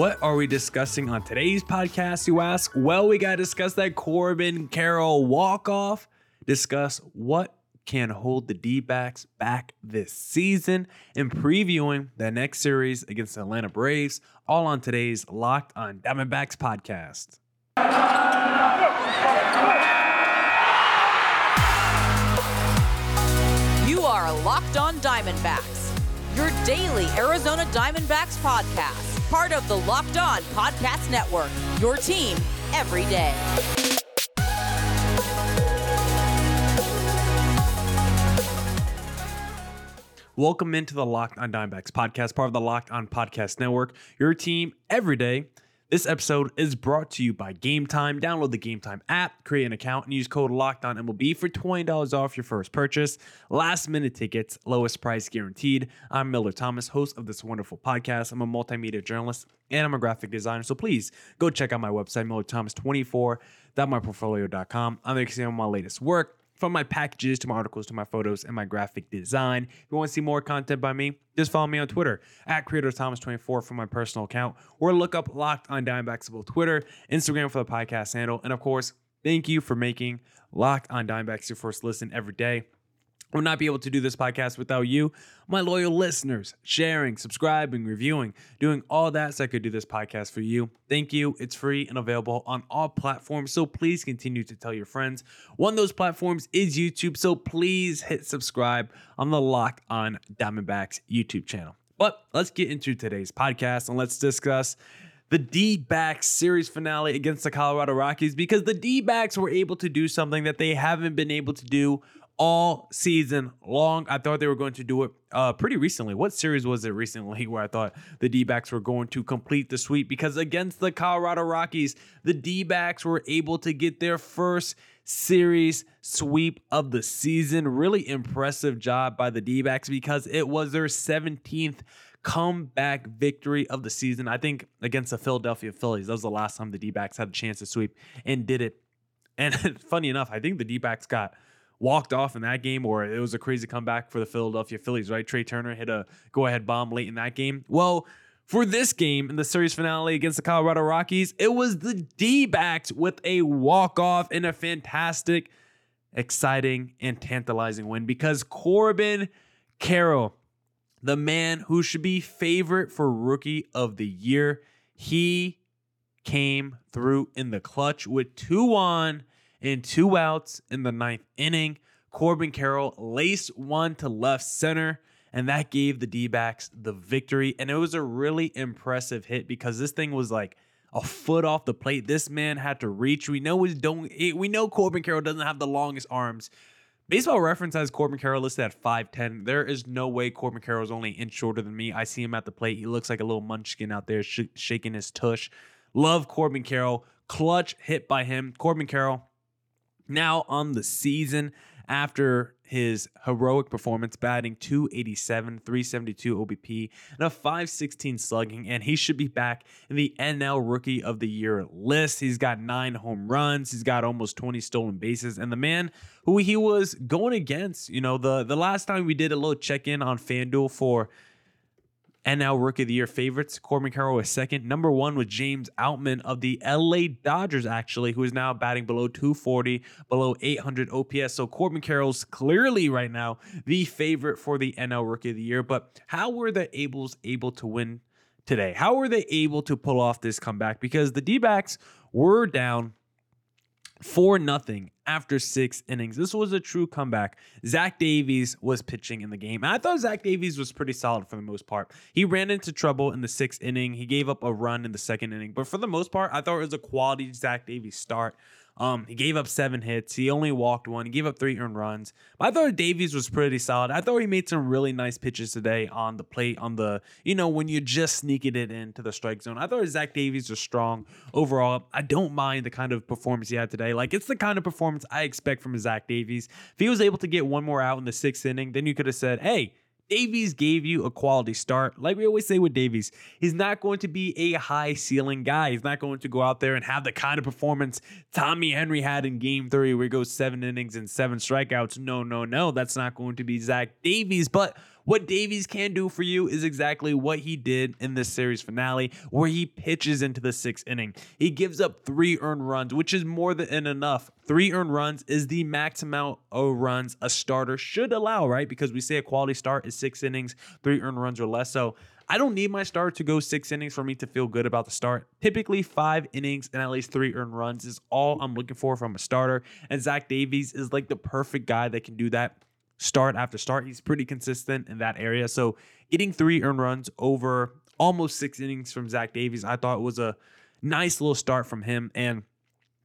What are we discussing on today's podcast, you ask? Well, we got to discuss that Corbin Carroll walk off, discuss what can hold the D backs back this season, and previewing the next series against the Atlanta Braves, all on today's Locked on Diamondbacks podcast. You are Locked on Diamondbacks, your daily Arizona Diamondbacks podcast, part of the Locked on Podcast Network, your team every day. Welcome into the Locked on Diamondbacks podcast, part of the Locked on Podcast Network, your team every day. This episode is brought to you by Game Time. Download the Game Time app, create an account, and use code Locked On MLB for $20 off your first purchase. Last minute tickets, lowest price guaranteed. I'm Millard Thomas, host of this wonderful podcast. I'm a multimedia journalist and I'm a graphic designer. So please go check out my website, MillerThomas24.myportfolio.com. I'm there to see my latest work from my packages to my articles to my photos and my graphic design. If you want to see more content by me, just follow me on Twitter at Creator Thomas24 for my personal account, or look up Locked on Diamondbacks about Twitter, Instagram for the podcast handle, and of course, thank you for making Locked on Diamondbacks your first listen every day would not be able to do this podcast without you, my loyal listeners, sharing, subscribing, reviewing, doing all that so I could do this podcast for you. Thank you. It's free and available on all platforms. So please continue to tell your friends. One of those platforms is YouTube. So please hit subscribe on the Lock on Diamondbacks YouTube channel. But let's get into today's podcast and let's discuss the D backs series finale against the Colorado Rockies because the D backs were able to do something that they haven't been able to do all season long. I thought they were going to do it uh, pretty recently. What series was it recently where I thought the D backs were going to complete the sweep? Because against the Colorado Rockies, the D backs were able to get their first series sweep of the season. Really impressive job by the D backs because it was their 17th comeback victory of the season. I think against the Philadelphia Phillies, that was the last time the D backs had a chance to sweep and did it. And funny enough, I think the D backs got walked off in that game, or it was a crazy comeback for the Philadelphia Phillies, right? Trea Turner hit a go ahead bomb late in that game. Well, for this game in the series finale against the Colorado Rockies, it was the D backs with a walk off and a fantastic, exciting, and tantalizing win because Corbin Carroll, the man who should be favorite for rookie of the year, he came through in the clutch with two on in two outs in the ninth inning. Corbin Carroll laced one to left center, and that gave the D backs the victory. And it was a really impressive hit because this thing was like a foot off the plate. This man had to reach. We know we don't. We know Corbin Carroll doesn't have the longest arms. Baseball Reference has Corbin Carroll listed at 5'10. There is no way Corbin Carroll is only an inch shorter than me. I see him at the plate. He looks like a little munchkin out there sh- shaking his tush. Love Corbin Carroll. Clutch hit by him. Corbin Carroll, now on the season after his heroic performance, batting 287, 372 OBP, and a 516 slugging, and he should be back in the NL Rookie of the Year list. He's got nine home runs, he's got almost 20 stolen bases, and the man who he was going against, you know, the the last time we did a little check in on FanDuel for NL Rookie of the Year favorites. Corbin Carroll was second. Number one was James Outman of the LA Dodgers, actually, who is now batting below 240, below 800 OPS. So Corbin Carroll's clearly right now the favorite for the NL Rookie of the Year. But how were the Ables able to win today? How were they able to pull off this comeback? Because the D backs were down 4 nothing after six innings. This was a true comeback. Zach Davies was pitching in the game. And I thought Zach Davies was pretty solid for the most part. He ran into trouble in the sixth inning. He gave up a run in the second inning. But for the most part, I thought it was a quality Zach Davies start. Um, he gave up seven hits. He only walked one. He gave up three earned runs. But I thought Davies was pretty solid. I thought he made some really nice pitches today on the plate, on the, you know, when you're just sneaking it into the strike zone. I thought Zach Davies was strong overall. I don't mind the kind of performance he had today. Like, it's the kind of performance I expect from Zach Davies. If he was able to get one more out in the sixth inning, then you could have said, hey, Davies gave you a quality start. Like we always say with Davies, he's not going to be a high ceiling guy. He's not going to go out there and have the kind of performance Tommy Henry had in game three, where he goes seven innings and seven strikeouts. No, no, no. That's not going to be Zach Davies. But What Davies can do for you is exactly what he did in this series finale, where he pitches into the sixth inning. He gives up three earned runs, which is more than enough. Three earned runs is the max amount of runs a starter should allow, right? Because we say a quality start is six innings, three earned runs or less. So I don't need my start to go six innings for me to feel good about the start. Typically, five innings and at least three earned runs is all I'm looking for from a starter. And Zach Davies is like the perfect guy that can do that start after start. He's pretty consistent in that area. So getting three earned runs over almost six innings from Zach Davies, I thought was a nice little start from him. And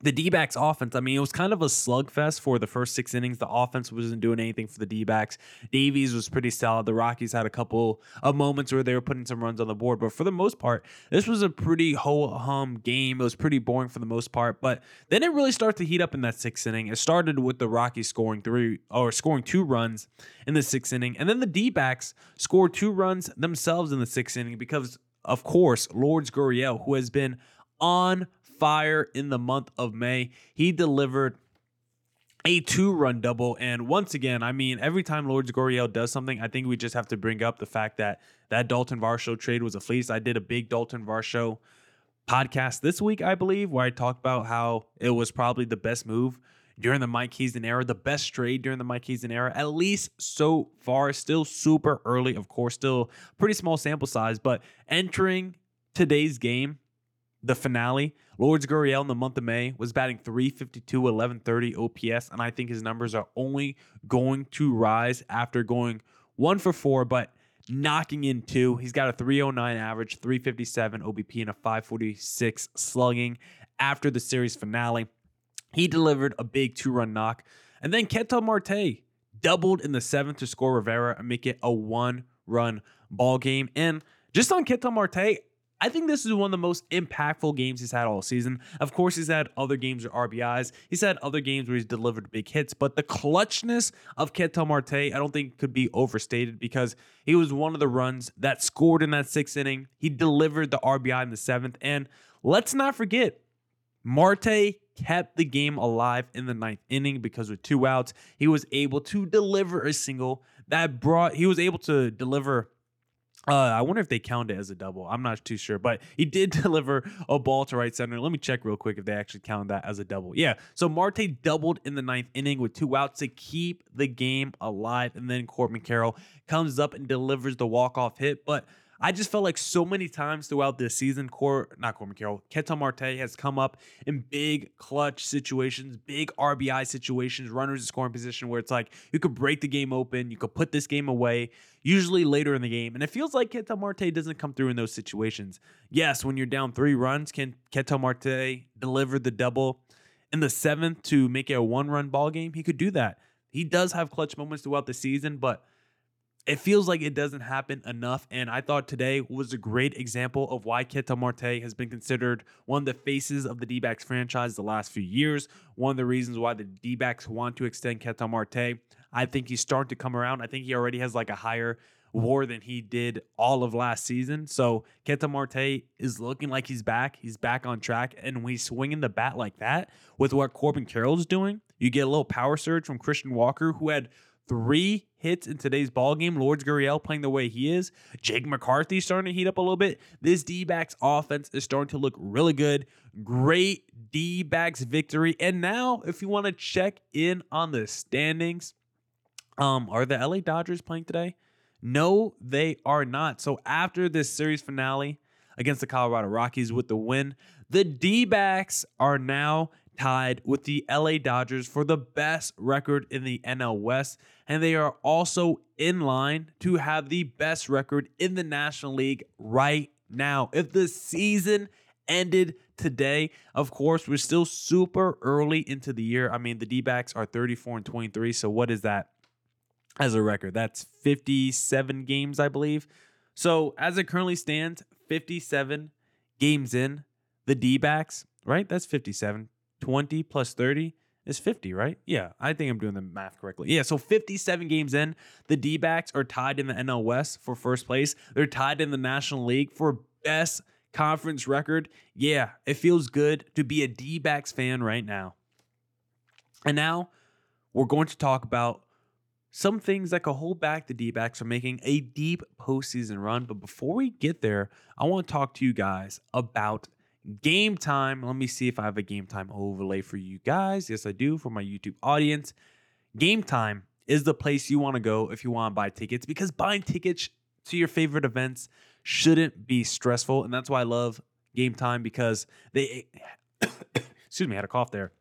the D backs offense, I mean, it was kind of a slugfest for the first six innings. The offense wasn't doing anything for the D backs. Davies was pretty solid. The Rockies had a couple of moments where they were putting some runs on the board, but for the most part, this was a pretty ho hum game. It was pretty boring for the most part, but then it really started to heat up in that sixth inning. It started with the Rockies scoring three or scoring two runs in the sixth inning, and then the D backs scored two runs themselves in the sixth inning because, of course, Lourdes Gurriel, who has been on fire in the month of May. He delivered a two run double. And once again, I mean, every time Lourdes Gurriel does something, I think we just have to bring up the fact that that Dalton Varsho trade was a fleece. I did a big Dalton Varsho podcast this week, I believe, where I talked about how it was probably the best move during the Mike Hazen era, the best trade during the Mike Hazen era, at least so far. Still super early, of course, still pretty small sample size, but entering today's game, the finale, Lourdes Gurriel in the month of May was batting 352, 1130 OPS, and I think his numbers are only going to rise after going one for four, but knocking in two. He's got a 309 average, 357 OBP, and a 546 slugging after the series finale. He delivered a big two run knock. And then Ketel Marte doubled in the seventh to score Rivera and make it a one run ball game. And just on Ketel Marte, I think this is one of the most impactful games he's had all season. Of course, he's had other games where RBIs. He's had other games where he's delivered big hits, but the clutchness of Ketel Marte, I don't think could be overstated because he was one of the runs that scored in that sixth inning. He delivered the RBI in the seventh. And let's not forget, Marte kept the game alive in the ninth inning because with two outs, he was able to deliver a single that brought, he was able to deliver uh, I wonder if they count it as a double. I'm not too sure, but he did deliver a ball to right center. Let me check real quick if they actually count that as a double. Yeah. So Marte doubled in the ninth inning with two outs to keep the game alive. And then Corbin Carroll comes up and delivers the walk-off hit. But I just felt like so many times throughout this season, Cor not Corbin Carroll, Ketel Marte has come up in big clutch situations, big RBI situations, runners in scoring position where it's like you could break the game open, you could put this game away, usually later in the game. And it feels like Ketel Marte doesn't come through in those situations. Yes, when you're down three runs, can Ketel Marte deliver the double in the seventh to make it a one-run ball game? He could do that. He does have clutch moments throughout the season, but it feels like it doesn't happen enough. And I thought today was a great example of why Ketel Marte has been considered one of the faces of the D backs franchise the last few years. One of the reasons why the D backs want to extend Ketel Marte. I think he's starting to come around. I think he already has like a higher war than he did all of last season. So Ketel Marte is looking like he's back. He's back on track. And when he's swinging the bat like that with what Corbin Carroll's doing, you get a little power surge from Christian Walker, who had three hits in today's ball game. Lourdes Gurriel playing the way he is. Jake McCarthy starting to heat up a little bit. This D-backs offense is starting to look really good. Great D-backs victory. And now, if you want to check in on the standings, um, are the LA Dodgers playing today? No, they are not. So after this series finale against the Colorado Rockies with the win, the D-backs are now tied with the LA Dodgers for the best record in the NL West, and they are also in line to have the best record in the National League right now. If the season ended today, of course, we're still super early into the year. I mean, the D backs are 34 and 23, so what is that as a record? That's 57 games, I believe. So as it currently stands, 57 games in, the D backs, right? That's 57. 20 plus 30 is 50, right? Yeah, I think I'm doing the math correctly. Yeah, so 57 games in, the D backs are tied in the NL West for first place. They're tied in the National League for best conference record. Yeah, it feels good to be a D backs fan right now. And now we're going to talk about some things that could hold back the D backs from making a deep postseason run. But before we get there, I want to talk to you guys about game time. Let me see if I have a game time overlay for you guys. Yes, I do for my YouTube audience. Game time is the place you want to go if you want to buy tickets because buying tickets to your favorite events shouldn't be stressful. And that's why I love game time because they, excuse me, I had a cough there.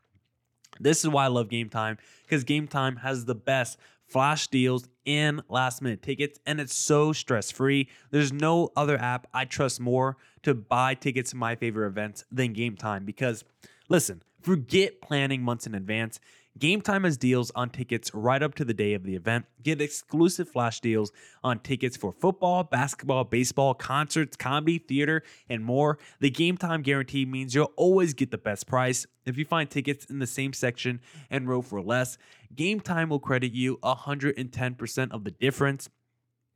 This is why I love game time because game time has the best flash deals and last minute tickets, and it's so stress free. There's no other app I trust more to buy tickets to my favorite events than Game Time because, listen, forget planning months in advance. Game Time has deals on tickets right up to the day of the event. Get exclusive flash deals on tickets for football, basketball, baseball, concerts, comedy, theater, and more. The Game Time guarantee means you'll always get the best price. If you find tickets in the same section and row for less, Game Time will credit you 110% of the difference.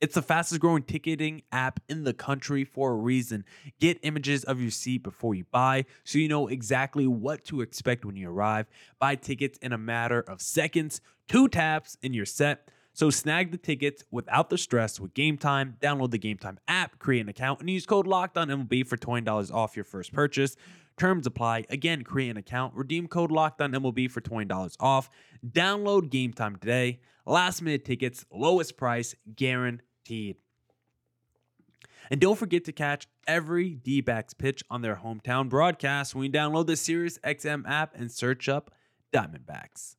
It's the fastest growing ticketing app in the country for a reason. Get images of your seat before you buy so you know exactly what to expect when you arrive. Buy tickets in a matter of seconds, two taps, and you're set. So snag the tickets without the stress with Game Time. Download the Game Time app, create an account, and use code LOCKEDONMLB for $20 off your first purchase. Terms apply. Again, create an account. Redeem code LOCKEDONMLB for $20 off. Download Game Time today. Last minute tickets, lowest price, guaranteed guaranteed. And don't forget to catch every D backs pitch on their hometown broadcast when you download the Sirius XM app and search up Diamondbacks.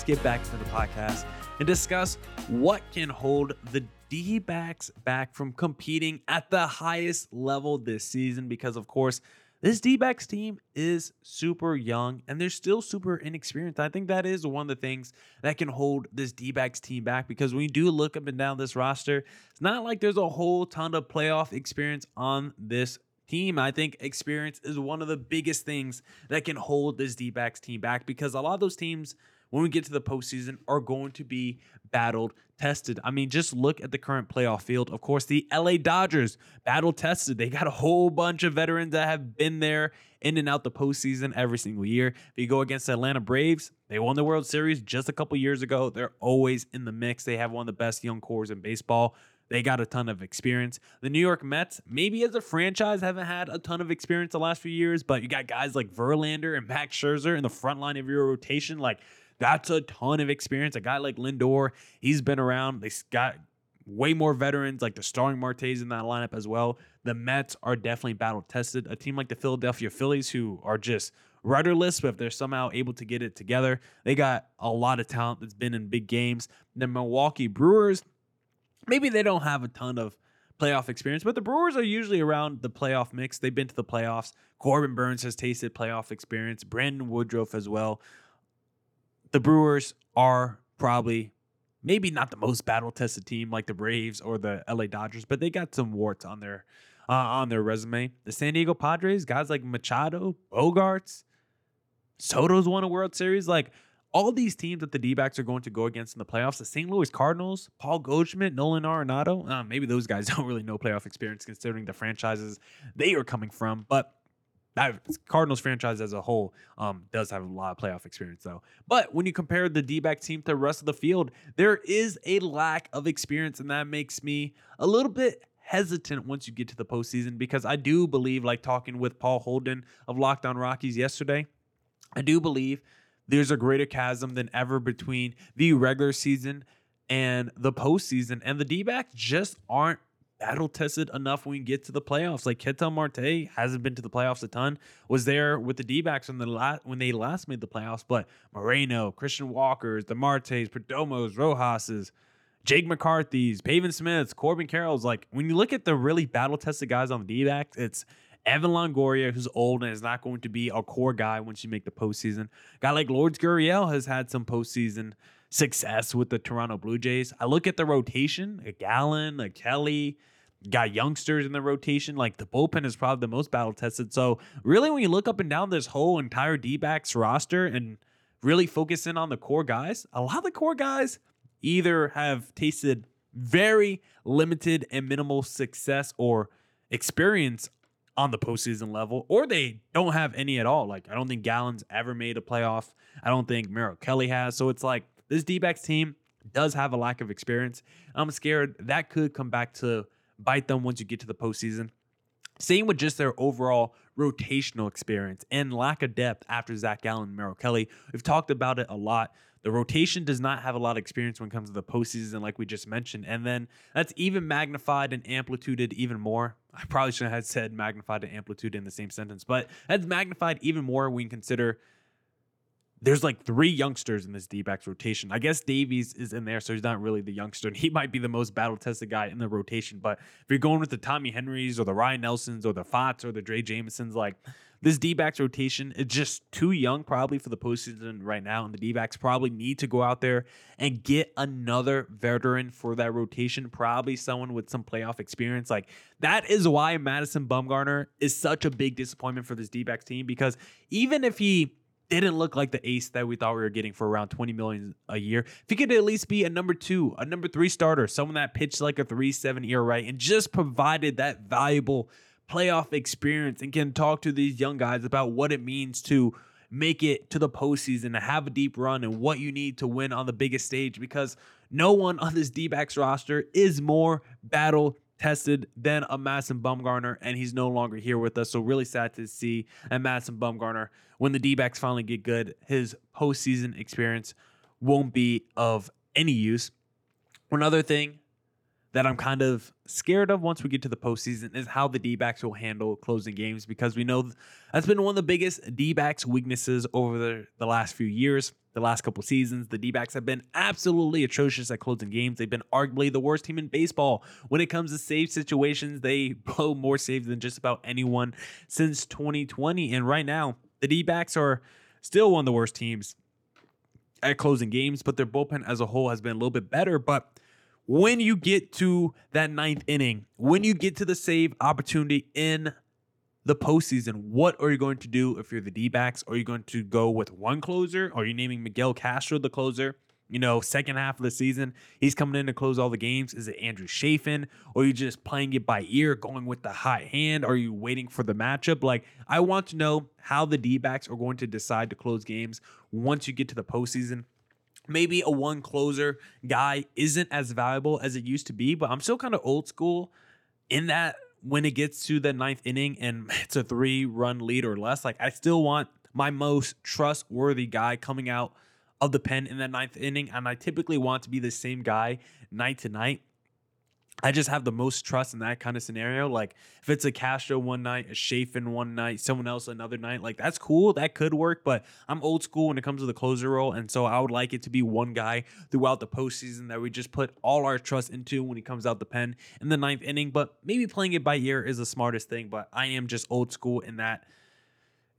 Let's get back to the podcast and discuss what can hold the D backs back from competing at the highest level this season. Because, of course, this D backs team is super young and they're still super inexperienced. I think that is one of the things that can hold this D backs team back because when you do look up and down this roster, it's not like there's a whole ton of playoff experience on this team. I think experience is one of the biggest things that can hold this D backs team back because a lot of those teams when we get to the postseason are going to be battled tested. I mean, just look at the current playoff field. Of course, the LA Dodgers battle tested. They got a whole bunch of veterans that have been there in and out the postseason every single year. If you go against the Atlanta Braves, they won the World Series just a couple years ago. They're always in the mix. They have one of the best young cores in baseball. They got a ton of experience. The New York Mets, maybe as a franchise, haven't had a ton of experience the last few years, but you got guys like Verlander and Max Scherzer in the front line of your rotation. Like that's a ton of experience. A guy like Lindor, he's been around. They got way more veterans, like the Starling Martes in that lineup as well. The Mets are definitely battle tested. A team like the Philadelphia Phillies, who are just rudderless, but if they're somehow able to get it together, they got a lot of talent that's been in big games. The Milwaukee Brewers, maybe they don't have a ton of playoff experience, but the Brewers are usually around the playoff mix. They've been to the playoffs. Corbin Burnes has tasted playoff experience. Brandon Woodruff as well the Brewers are probably maybe not the most battle tested team like the Braves or the LA Dodgers, but they got some warts on their uh, on their resume. The San Diego Padres, guys like Machado, Bogaerts, Soto's won a World Series. Like all these teams that the D backs are going to go against in the playoffs, the St. Louis Cardinals, Paul Goldschmidt, Nolan Arenado, uh, maybe those guys don't really know playoff experience considering the franchises they are coming from, but that Cardinals franchise as a whole um, does have a lot of playoff experience, though. But when you compare the D back team to the rest of the field, there is a lack of experience, and that makes me a little bit hesitant once you get to the postseason because I do believe, like talking with Paul Holden of Locked On Rockies yesterday, I do believe there's a greater chasm than ever between the regular season and the postseason, and the D backs just aren't battle tested enough when we get to the playoffs. Like Ketel Marte hasn't been to the playoffs a ton. Was there with the D-backs when the last when they last made the playoffs, but Moreno, Christian Walker's, the Martes, Perdomos, Rojas's, Jake McCarthy's, Pavin Smith's, Corbin Carroll's. Like when you look at the really battle tested guys on the D-backs, it's Evan Longoria, who's old and is not going to be a core guy once you make the postseason. guy like Lourdes Gurriel has had some postseason success with the Toronto Blue Jays. I look at the rotation, a Gallen, a Kelly, got youngsters in the rotation. Like the bullpen is probably the most battle tested. So really, when you look up and down this whole entire D backs roster and really focus in on the core guys, a lot of the core guys either have tasted very limited and minimal success or experience on the postseason level, or they don't have any at all. Like, I don't think Gallen's ever made a playoff. I don't think Merrill Kelly has. So it's like this D backs team does have a lack of experience. I'm scared that could come back to bite them once you get to the postseason. Same with just their overall rotational experience and lack of depth after Zach Gallen and Merrill Kelly. We've talked about it a lot. The rotation does not have a lot of experience when it comes to the postseason, like we just mentioned. And then that's even magnified and amplituded even more. I probably shouldn't have said magnified and amplitude in the same sentence, but that's magnified even more when you consider there's like three youngsters in this D backs rotation. I guess Davies is in there, so he's not really the youngster. And he might be the most battle tested guy in the rotation. But if you're going with the Tommy Henrys or the Ryan Nelsons or the Pfaadts or the Drey Jamesons, like this D backs rotation is just too young probably for the postseason right now. And the D backs probably need to go out there and get another veteran for that rotation, probably someone with some playoff experience. Like that is why Madison Bumgarner is such a big disappointment for this D backs team because even if he didn't look like the ace that we thought we were getting for around 20 million a year. If he could at least be a number two, a number three starter, someone that pitched like a three, seven year right, and just provided that valuable playoff experience and can talk to these young guys about what it means to make it to the postseason and have a deep run and what you need to win on the biggest stage because no one on this D backs roster is more battle tested than a Madison Bumgarner, and he's no longer here with us. So really sad to see that Madison Bumgarner, when the D-backs finally get good, his postseason experience won't be of any use. One other thing that I'm kind of scared of once we get to the postseason is how the D backs will handle closing games because we know that's been one of the biggest D backs weaknesses over the, the last few years, the last couple seasons. The D backs have been absolutely atrocious at closing games. They've been arguably the worst team in baseball. When it comes to save situations, they blow more saves than just about anyone since 2020. And right now, the D backs are still one of the worst teams at closing games, but their bullpen as a whole has been a little bit better. But when you get to that ninth inning, when you get to the save opportunity in the postseason, what are you going to do if you're the D backs? Are you going to go with one closer? Are you naming Miguel Castro the closer? You know, second half of the season, he's coming in to close all the games. Is it Andrew Chafin? Or you just playing it by ear, going with the hot hand? Are you waiting for the matchup? Like, I want to know how the D backs are going to decide to close games once you get to the postseason maybe a one closer guy isn't as valuable as it used to be, but I'm still kind of old school in that when it gets to the ninth inning and it's a three run lead or less, like I still want my most trustworthy guy coming out of the pen in that ninth inning. And I typically want to be the same guy night to night. I just have the most trust in that kind of scenario. Like if it's a Castro one night, a Chafin one night, someone else another night, like that's cool. That could work, but I'm old school when it comes to the closer role. And so I would like it to be one guy throughout the postseason that we just put all our trust into when he comes out the pen in the ninth inning. But maybe playing it by ear is the smartest thing. But I am just old school in that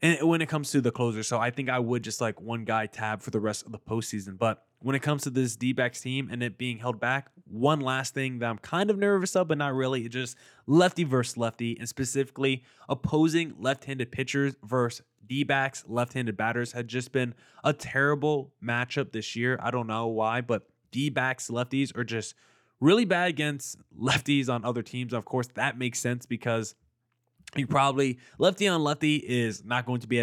and when it comes to the closer. So I think I would just like one guy tab for the rest of the postseason. But when it comes to this D backs team and it being held back, one last thing that I'm kind of nervous of, but not really, it's just lefty versus lefty, and specifically opposing left handed pitchers versus D backs, left handed batters, had just been a terrible matchup this year. I don't know why, but D backs, lefties are just really bad against lefties on other teams. Of course, that makes sense because you probably lefty on lefty is not going to be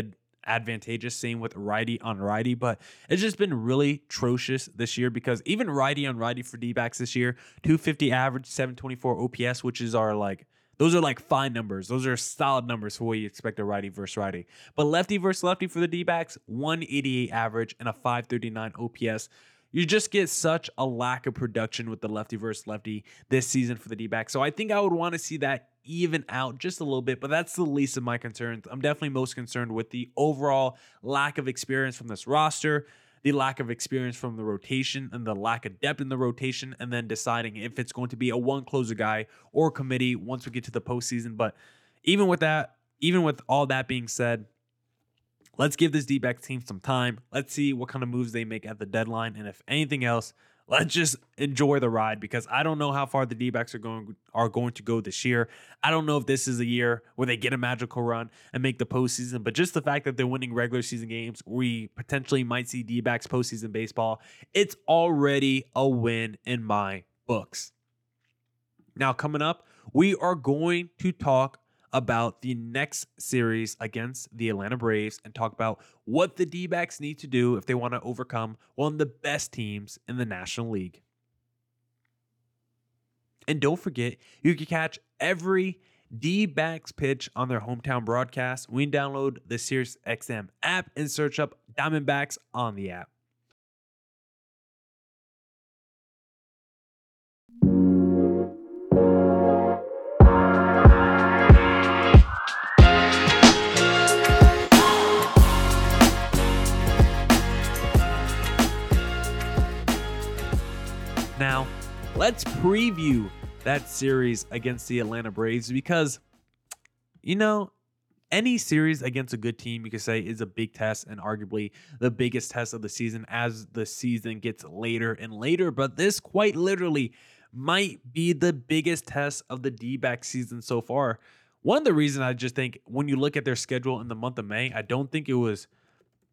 advantageous. Same with righty on righty, but it's just been really atrocious this year because even righty on righty for D backs this year, 250 average, 724 OPS, which is our like those are like fine numbers. Those are solid numbers for what you expect a righty versus righty. But lefty versus lefty for the D backs, 188 average and a 539 OPS. You just get such a lack of production with the lefty versus lefty this season for the D. So I think I would want to see that even out just a little bit, but that's the least of my concerns. I'm definitely most concerned with the overall lack of experience from this roster, the lack of experience from the rotation, and the lack of depth in the rotation, and then deciding if it's going to be a one closer guy or committee once we get to the postseason. But even with that, even with all that being said, let's give this D back team some time. Let's see what kind of moves they make at the deadline. And if anything else, let's just enjoy the ride because I don't know how far the D-backs are going are going to go this year. I don't know if this is a year where they get a magical run and make the postseason, but just the fact that they're winning regular season games, we potentially might see D-backs postseason baseball. It's already a win in my books. Now, coming up, we are going to talk about the next series against the Atlanta Braves and talk about what the D backs need to do if they want to overcome one of the best teams in the National League. And don't forget, you can catch every D backs pitch on their hometown broadcast. We download the Sirius XM app and search up Diamondbacks on the app. Now, let's preview that series against the Atlanta Braves because, you know, any series against a good team, you could say, is a big test and arguably the biggest test of the season as the season gets later and later. But this quite literally might be the biggest test of the D back season so far. One of the reasons I just think when you look at their schedule in the month of May, I don't think it was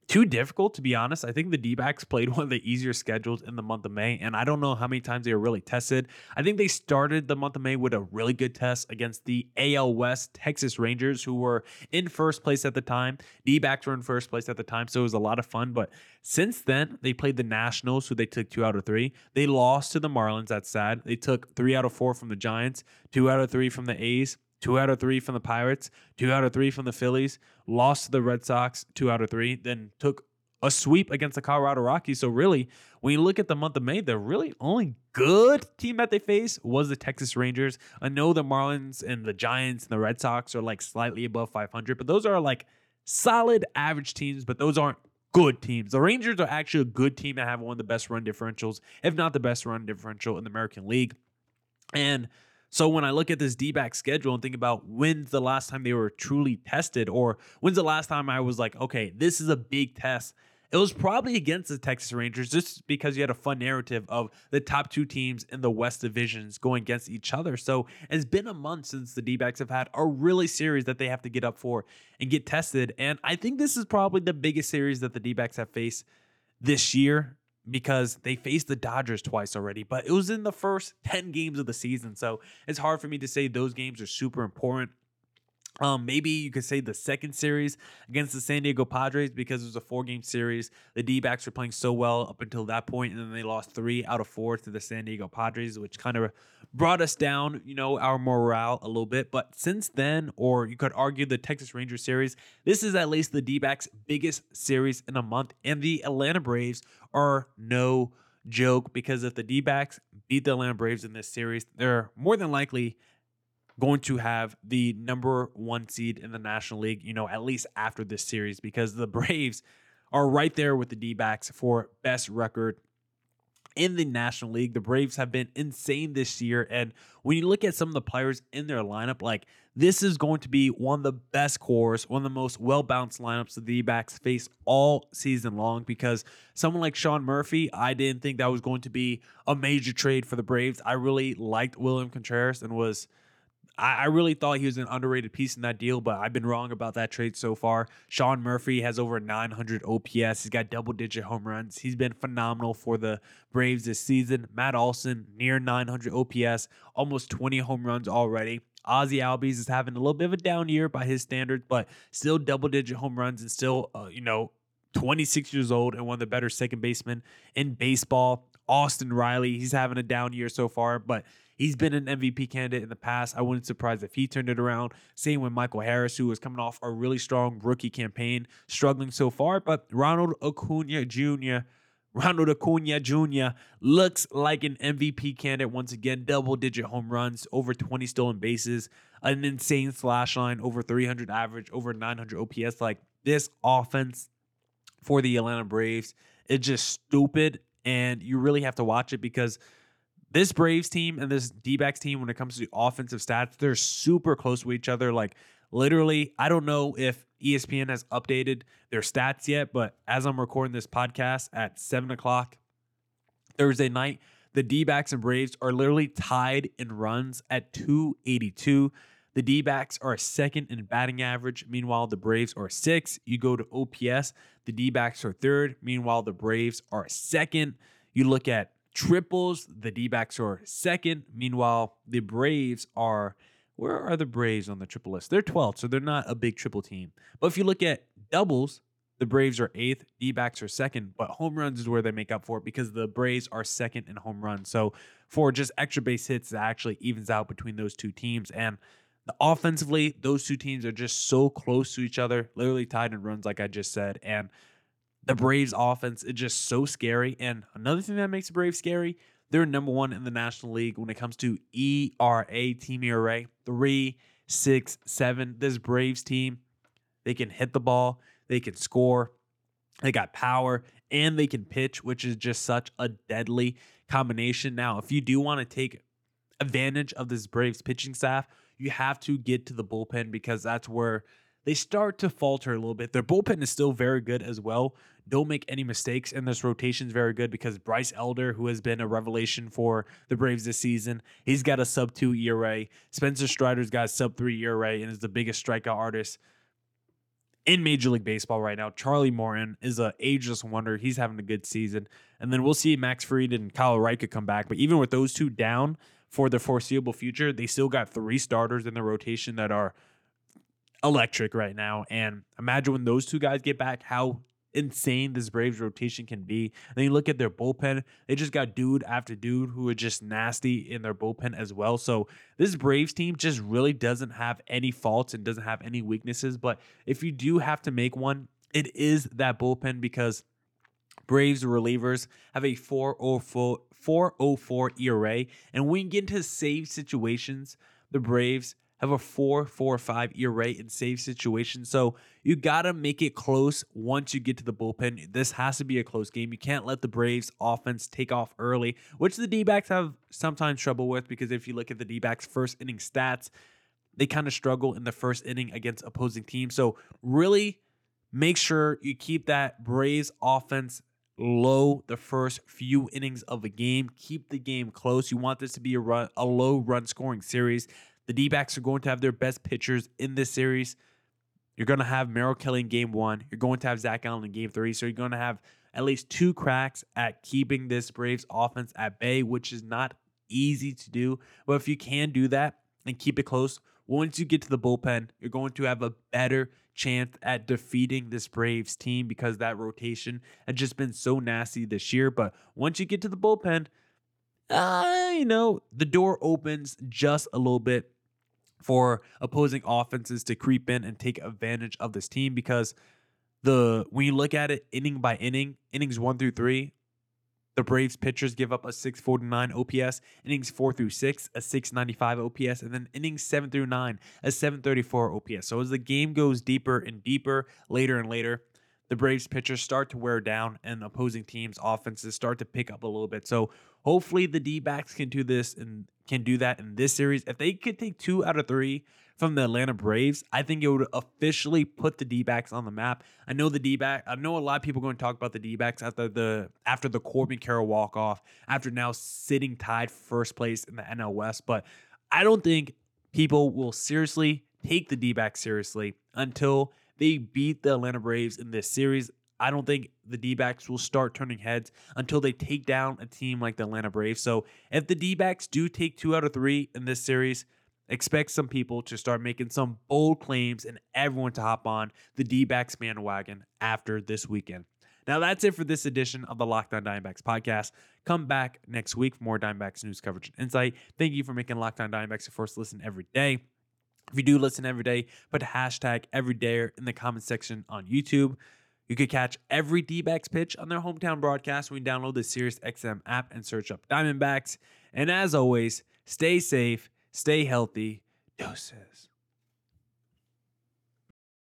too difficult to be honest. I think the D-backs played one of the easier schedules in the month of May, and I don't know how many times they were really tested. I think they started the month of May with a really good test against the AL West Texas Rangers, who were in first place at the time. D-backs were in first place at the time, so it was a lot of fun. But since then, they played the Nationals, who they took two out of three. They lost to the Marlins. That's sad. They took three out of four from the Giants, two out of three from the A's two out of three from the Pirates, two out of three from the Phillies, lost to the Red Sox, two out of three, then took a sweep against the Colorado Rockies. So really, when you look at the month of May, the really only good team that they faced was the Texas Rangers. I know the Marlins and the Giants and the Red Sox are like slightly above 500, but those are like solid average teams, but those aren't good teams. The Rangers are actually a good team that have one of the best run differentials, if not the best run differential in the American League. And so when I look at this D back schedule and think about when's the last time they were truly tested, or when's the last time I was like, okay, this is a big test. It was probably against the Texas Rangers just because you had a fun narrative of the top two teams in the West divisions going against each other. So it's been a month since the D backs have had a really series that they have to get up for and get tested. And I think this is probably the biggest series that the D backs have faced this year because they faced the Dodgers twice already, but it was in the first 10 games of the season. So it's hard for me to say those games are super important. Um, maybe you could say the second series against the San Diego Padres because it was a four game series. The D backs were playing so well up until that point, and then they lost three out of four to the San Diego Padres, which kind of brought us down, you know, our morale a little bit. But since then, or you could argue the Texas Rangers series, this is at least the D backs' biggest series in a month, and the Atlanta Braves are no joke because if the D backs beat the Atlanta Braves in this series, they're more than likely going to have the number one seed in the National League, you know, at least after this series, because the Braves are right there with the D backs for best record in the National League. The Braves have been insane this year. And when you look at some of the players in their lineup, like this is going to be one of the best cores, one of the most well balanced lineups the D backs face all season long because someone like Sean Murphy, I didn't think that was going to be a major trade for the Braves. I really liked William Contreras and was I, I really thought he was an underrated piece in that deal, but I've been wrong about that trade so far. Sean Murphy has over 900 OPS. He's got double digit home runs. He's been phenomenal for the Braves this season. Matt Olson, near 900 OPS, almost 20 home runs already. Ozzie Albies is having a little bit of a down year by his standards, but still double digit home runs and still, uh, you know, 26 years old and one of the better second basemen in baseball. Austin Riley, he's having a down year so far, but He's been an MVP candidate in the past. I wouldn't surprise if he turned it around. Same with Michael Harris, who was coming off a really strong rookie campaign, struggling so far. But Ronald Acuna Jr. Ronald Acuna Jr. looks like an MVP candidate once again. Double digit home runs, over 20 stolen bases, an insane slash line, over 300 average, over 900 OPS. Like this offense for the Atlanta Braves, it's just stupid. And you really have to watch it because this Braves team and this D backs team, when it comes to offensive stats, they're super close to each other. Like, literally, I don't know if ESPN has updated their stats yet, but as I'm recording this podcast at seven o'clock Thursday night, the D backs and Braves are literally tied in runs at 282. The D backs are second in batting average. Meanwhile, the Braves are six. You go to OPS, the D backs are third. Meanwhile, the Braves are second. You look at triples, the D backs are second. Meanwhile, the Braves are. Where are the Braves on the triple list? They're 12th, so they're not a big triple team. But if you look at doubles, the Braves are eighth, D backs are second, but home runs is where they make up for it because the Braves are second in home runs. So for just extra base hits, it actually evens out between those two teams. And the offensively, those two teams are just so close to each other, literally tied in runs, like I just said. And the Braves offense is just so scary. And another thing that makes the Braves scary, they're number one in the National League when it comes to ERA, team ERA, three, six, seven. This Braves team, they can hit the ball, they can score, they got power, and they can pitch, which is just such a deadly combination. Now, if you do want to take advantage of this Braves pitching staff, you have to get to the bullpen because that's where they start to falter a little bit. Their bullpen is still very good as well. Don't make any mistakes, and this rotation is very good because Bryce Elder, who has been a revelation for the Braves this season, he's got a sub two ERA. Spencer Strider's got a sub three ERA and is the biggest strikeout artist in Major League Baseball right now. Charlie Morton is a ageless wonder. He's having a good season, and then we'll see Max Fried and Kyle Wright come back. But even with those two down for the foreseeable future, they still got three starters in the rotation that are electric right now. And imagine when those two guys get back, how insane this Braves rotation can be. And then you look at their bullpen, they just got dude after dude who are just nasty in their bullpen as well. So this Braves team just really doesn't have any faults and doesn't have any weaknesses. But if you do have to make one, it is that bullpen because Braves relievers have a 404, 404 ERA. And when you get into save situations, the Braves have a 4.45 ERA in save situations. So you got to make it close once you get to the bullpen. This has to be a close game. You can't let the Braves offense take off early, which the D-backs have sometimes trouble with because if you look at the D-backs first inning stats, they kind of struggle in the first inning against opposing teams. So really make sure you keep that Braves offense low the first few innings of a game. Keep the game close. You want this to be a run, a low run scoring series. The D backs are going to have their best pitchers in this series. You're going to have Merrill Kelly in game one. You're going to have Zach Gallen in game three. So you're going to have at least two cracks at keeping this Braves offense at bay, which is not easy to do. But if you can do that and keep it close, once you get to the bullpen, you're going to have a better chance at defeating this Braves team because that rotation has just been so nasty this year. But once you get to the bullpen, uh, you know, the door opens just a little bit for opposing offenses to creep in and take advantage of this team because the when you look at it inning by inning, innings one through three, the Braves pitchers give up a 649 OPS, innings four through six, a 695 OPS, and then innings seven through nine, a 734 OPS. So as the game goes deeper and deeper, later and later, the Braves pitchers start to wear down and opposing teams' offenses start to pick up a little bit. So hopefully the D backs can do this and can do that in this series. If they could take two out of three from the Atlanta Braves, I think it would officially put the D-backs on the map. I know the D-back. I know a lot of people are going to talk about the D-backs after the after the Corbin Carroll walk off, after now sitting tied first place in the NL West. But I don't think people will seriously take the D-backs seriously until they beat the Atlanta Braves in this series. I don't think the D backs will start turning heads until they take down a team like the Atlanta Braves. So if the D backs do take two out of three in this series, expect some people to start making some bold claims and everyone to hop on the D backs bandwagon after this weekend. Now that's it for this edition of the Lockdown On Diamondbacks podcast. Come back next week for more Diamondbacks news coverage and insight. Thank you for making Lockdown On Diamondbacks your first listen every day. If you do listen every day, put hashtag everyday in the comment section on YouTube. You could catch every D backs pitch on their hometown broadcast when you download the SiriusXM app and search up Diamondbacks. And as always, stay safe, stay healthy. Doses.